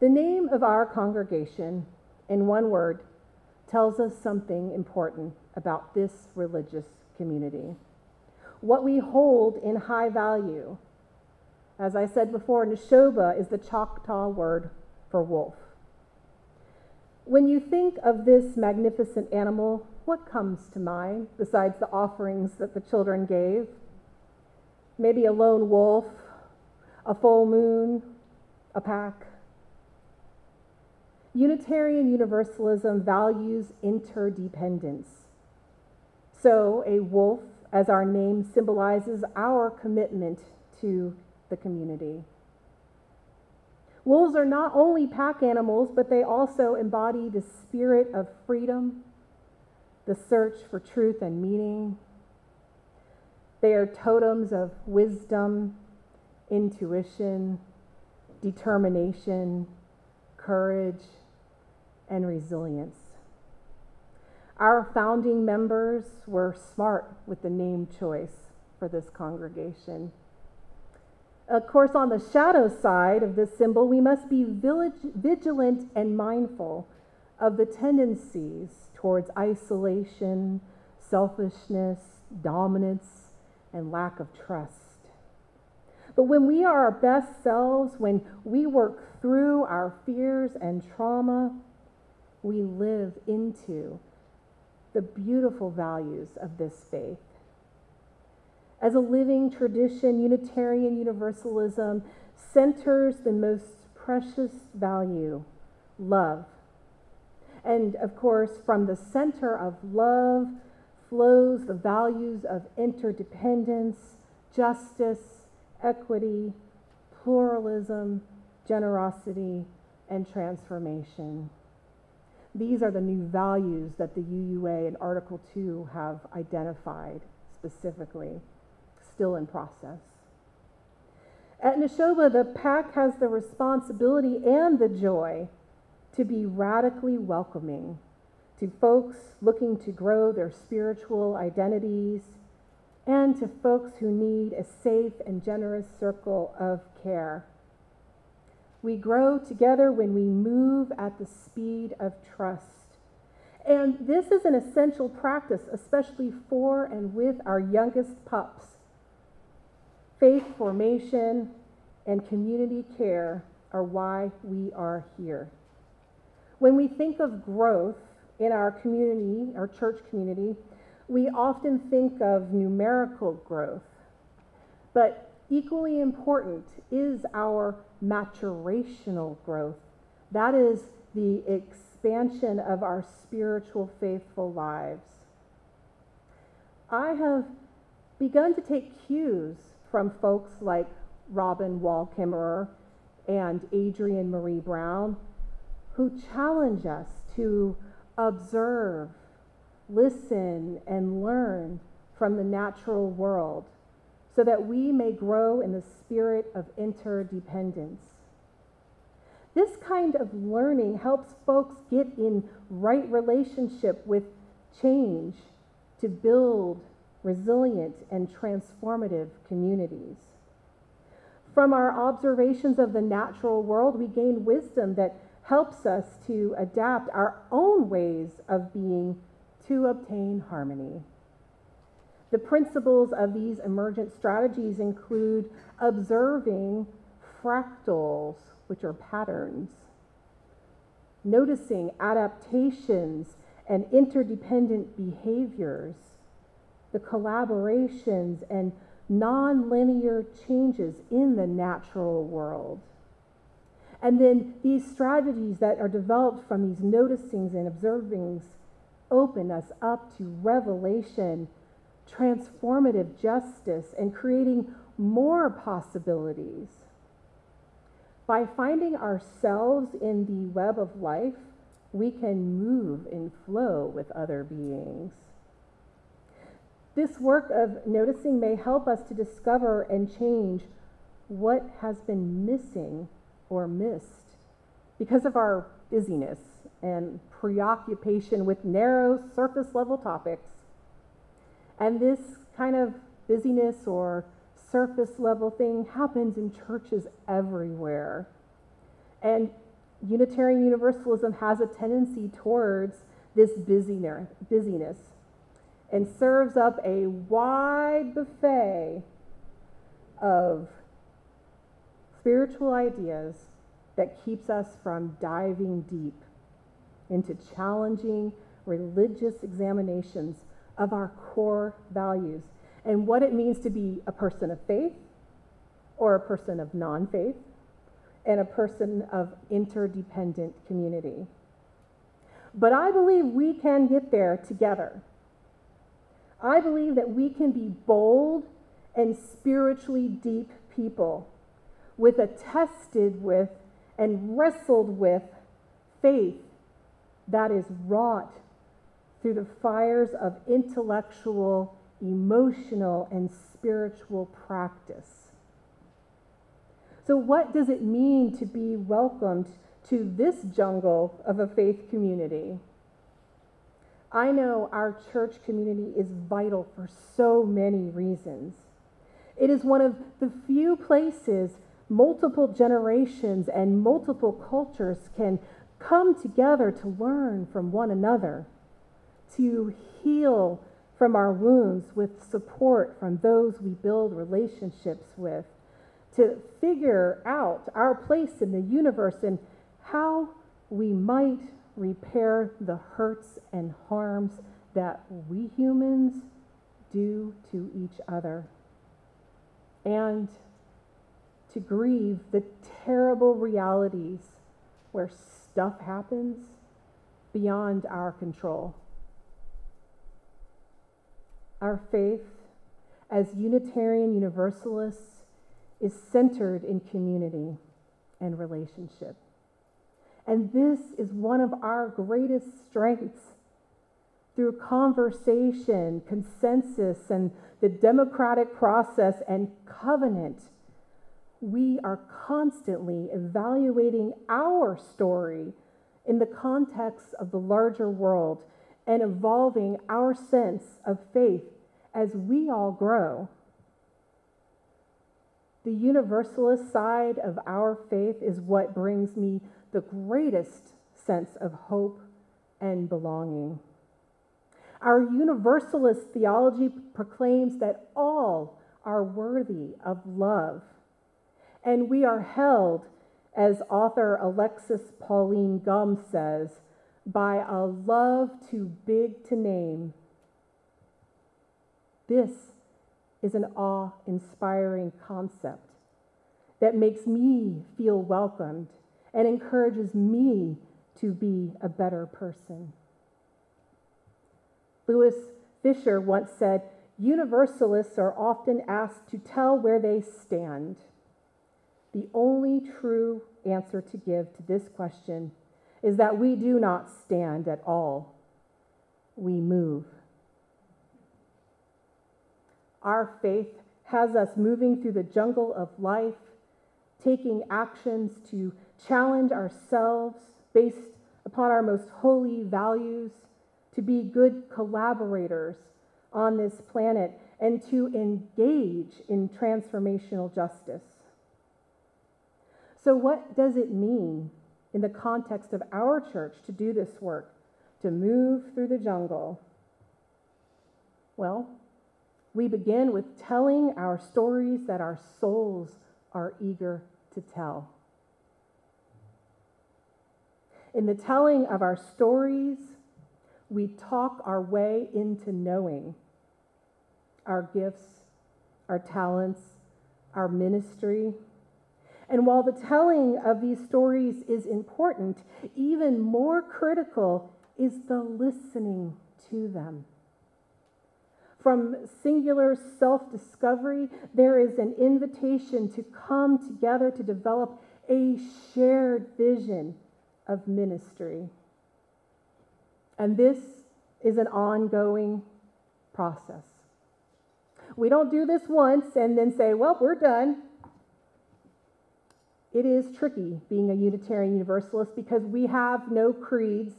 The name of our congregation, in one word, tells us something important about this religious community. What we hold in high value. As I said before, Neshoba is the Choctaw word for wolf. When you think of this magnificent animal, what comes to mind besides the offerings that the children gave? Maybe a lone wolf, a full moon, a pack. Unitarian Universalism values interdependence. So, a wolf, as our name symbolizes our commitment to the community. Wolves are not only pack animals, but they also embody the spirit of freedom, the search for truth and meaning. They are totems of wisdom, intuition, determination, courage, and resilience. Our founding members were smart with the name choice for this congregation. Of course, on the shadow side of this symbol, we must be vigilant and mindful of the tendencies towards isolation, selfishness, dominance, and lack of trust. But when we are our best selves, when we work through our fears and trauma, we live into the beautiful values of this faith. As a living tradition, Unitarian Universalism centers the most precious value love. And of course, from the center of love flows the values of interdependence, justice, equity, pluralism, generosity, and transformation. These are the new values that the UUA and Article 2 have identified specifically still in process. At Neshoba, the pack has the responsibility and the joy to be radically welcoming to folks looking to grow their spiritual identities and to folks who need a safe and generous circle of care. We grow together when we move at the speed of trust. And this is an essential practice, especially for and with our youngest pups Faith formation and community care are why we are here. When we think of growth in our community, our church community, we often think of numerical growth. But equally important is our maturational growth. That is the expansion of our spiritual faithful lives. I have begun to take cues from folks like Robin Wall Kimmerer and Adrienne Maree Brown, who challenge us to observe, listen, and learn from the natural world so that we may grow in the spirit of interdependence. This kind of learning helps folks get in right relationship with change to build resilient, and transformative communities. From our observations of the natural world, we gain wisdom that helps us to adapt our own ways of being to obtain harmony. The principles of these emergent strategies include observing fractals, which are patterns, noticing adaptations and interdependent behaviors, the collaborations and nonlinear changes in the natural world. And then these strategies that are developed from these noticings and observings open us up to revelation, transformative justice, and creating more possibilities. By finding ourselves in the web of life, we can move and flow with other beings. This work of noticing may help us to discover and change what has been missing or missed because of our busyness and preoccupation with narrow surface level topics. And this kind of busyness or surface level thing happens in churches everywhere. And Unitarian Universalism has a tendency towards this busyness and serves up a wide buffet of spiritual ideas that keeps us from diving deep into challenging religious examinations of our core values and what it means to be a person of faith or a person of non faith and a person of interdependent community. But I believe we can get there together. I believe that we can be bold and spiritually deep people with a tested with and wrestled with faith that is wrought through the fires of intellectual, emotional, and spiritual practice. So, what does it mean to be welcomed to this jungle of a faith community? I know our church community is vital for so many reasons. It is one of the few places multiple generations and multiple cultures can come together to learn from one another, to heal from our wounds with support from those we build relationships with, to figure out our place in the universe and how we might repair the hurts and harms that we humans do to each other. And to grieve the terrible realities where stuff happens beyond our control. Our faith as Unitarian Universalists is centered in community and relationship. And this is one of our greatest strengths. Through conversation, consensus, and the democratic process and covenant, we are constantly evaluating our story in the context of the larger world and evolving our sense of faith as we all grow. The universalist side of our faith is what brings me the greatest sense of hope and belonging. Our universalist theology proclaims that all are worthy of love and we are held, as author Alexis Pauline Gumbs says, by a love too big to name. This is an awe inspiring concept that makes me feel welcomed and encourages me to be a better person. Lewis Fisher once said Universalists are often asked to tell where they stand. The only true answer to give to this question is that we do not stand at all, we move. Our faith has us moving through the jungle of life, taking actions to challenge ourselves based upon our most holy values, to be good collaborators on this planet, and to engage in transformational justice. So, what does it mean in the context of our church to do this work, to move through the jungle? Well, we begin with telling our stories that our souls are eager to tell. In the telling of our stories, we talk our way into knowing our gifts, our talents, our ministry and while the telling of these stories is important, even more critical is the listening to them. From singular self discovery, there is an invitation to come together to develop a shared vision of ministry. And this is an ongoing process. We don't do this once and then say, well, we're done. It is tricky being a Unitarian Universalist because we have no creeds,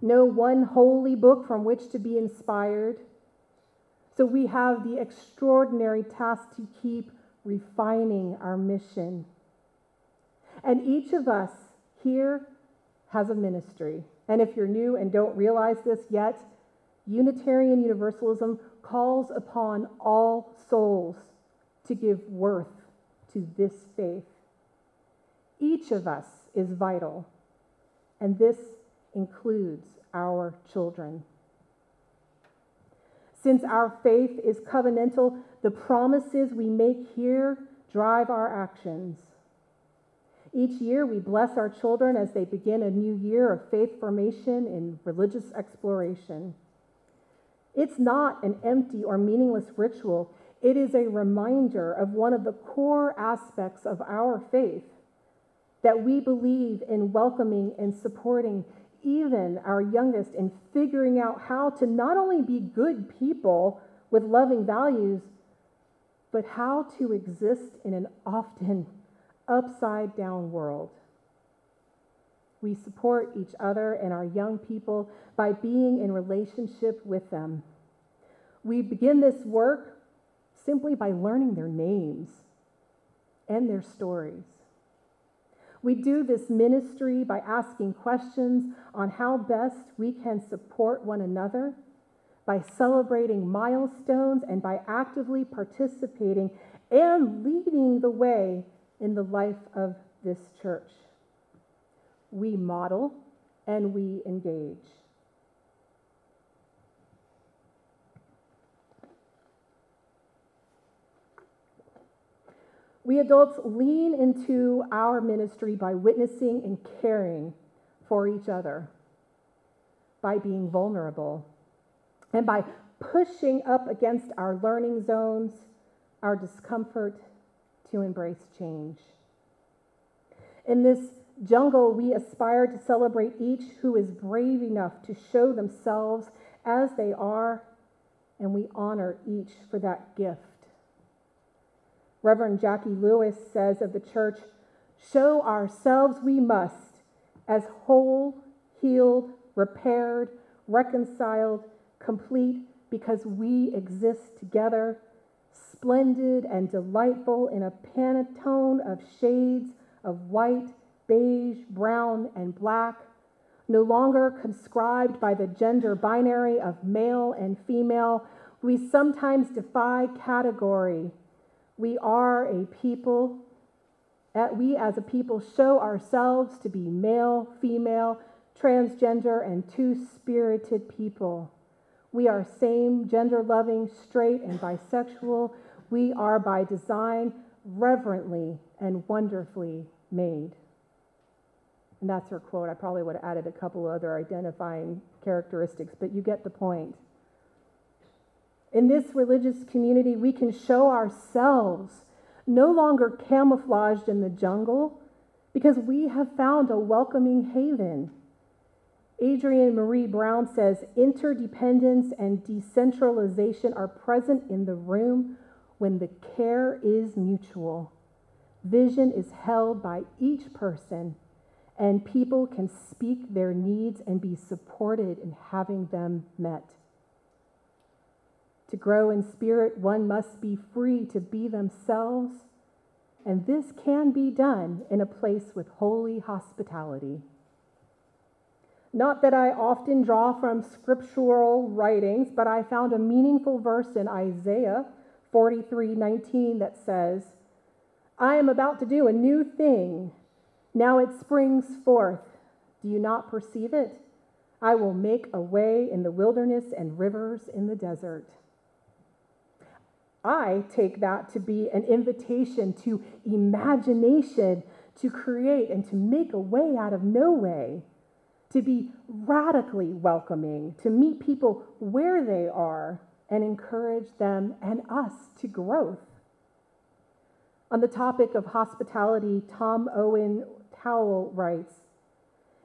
no one holy book from which to be inspired. So we have the extraordinary task to keep refining our mission. And each of us here has a ministry. And if you're new and don't realize this yet, Unitarian Universalism calls upon all souls to give worth to this faith. Each of us is vital, and this includes our children. Since our faith is covenantal, the promises we make here drive our actions. Each year, we bless our children as they begin a new year of faith formation and religious exploration. It's not an empty or meaningless ritual, it is a reminder of one of the core aspects of our faith that we believe in welcoming and supporting even our youngest in figuring out how to not only be good people with loving values, but how to exist in an often upside down world. We support each other and our young people by being in relationship with them. We begin this work simply by learning their names and their stories. We do this ministry by asking questions on how best we can support one another, by celebrating milestones, and by actively participating and leading the way in the life of this church. We model and we engage. We adults lean into our ministry by witnessing and caring for each other, by being vulnerable, and by pushing up against our learning zones, our discomfort to embrace change. In this jungle, we aspire to celebrate each who is brave enough to show themselves as they are, and we honor each for that gift. Reverend Jacqui Lewis says of the church, Show ourselves we must as whole, healed, repaired, reconciled, complete, because we exist together, splendid and delightful in a pantone of shades of white, beige, brown, and black, no longer conscribed by the gender binary of male and female. We sometimes defy category we are a people, eh, we as a people show ourselves to be male, female, transgender, and two spirited people. We are same gender loving, straight, and bisexual. We are by design reverently and wonderfully made. And that's her quote. I probably would have added a couple other identifying characteristics, but you get the point. In this religious community, we can show ourselves no longer camouflaged in the jungle because we have found a welcoming haven. Adrienne Maree Brown says interdependence and decentralization are present in the room when the care is mutual. Vision is held by each person, and people can speak their needs and be supported in having them met. To grow in spirit, one must be free to be themselves, and this can be done in a place with holy hospitality. Not that I often draw from scriptural writings, but I found a meaningful verse in Isaiah 43:19 that says, I am about to do a new thing. Now it springs forth. Do you not perceive it? I will make a way in the wilderness and rivers in the desert. I take that to be an invitation to imagination, to create and to make a way out of no way, to be radically welcoming, to meet people where they are and encourage them and us to growth. On the topic of hospitality, Tom Owen Towle writes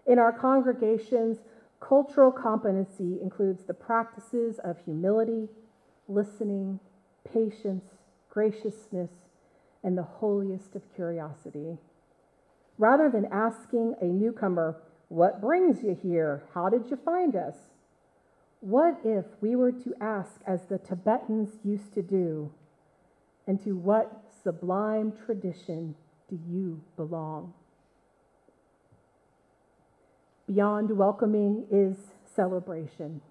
In our congregations, cultural competency includes the practices of humility, listening, patience, graciousness, and the holiest of curiosity. Rather than asking a newcomer, What brings you here? How did you find us? What if we were to ask, as the Tibetans used to do, and to what sublime tradition do you belong? Beyond welcoming is celebration.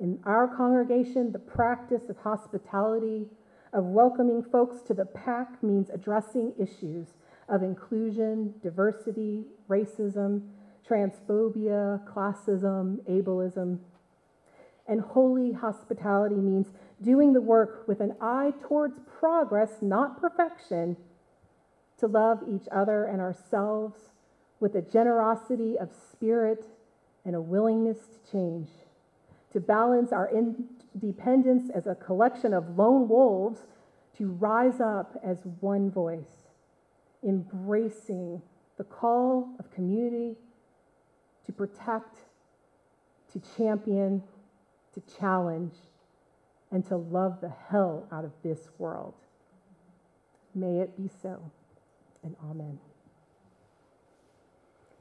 In our congregation, the practice of hospitality, of welcoming folks to the pack, means addressing issues of inclusion, diversity, racism, transphobia, classism, ableism. And holy hospitality means doing the work with an eye towards progress, not perfection, to love each other and ourselves with a generosity of spirit and a willingness to change, to balance our independence as a collection of lone wolves, to rise up as one voice, embracing the call of community to protect, to champion, to challenge, and to love the hell out of this world. May it be so, and amen.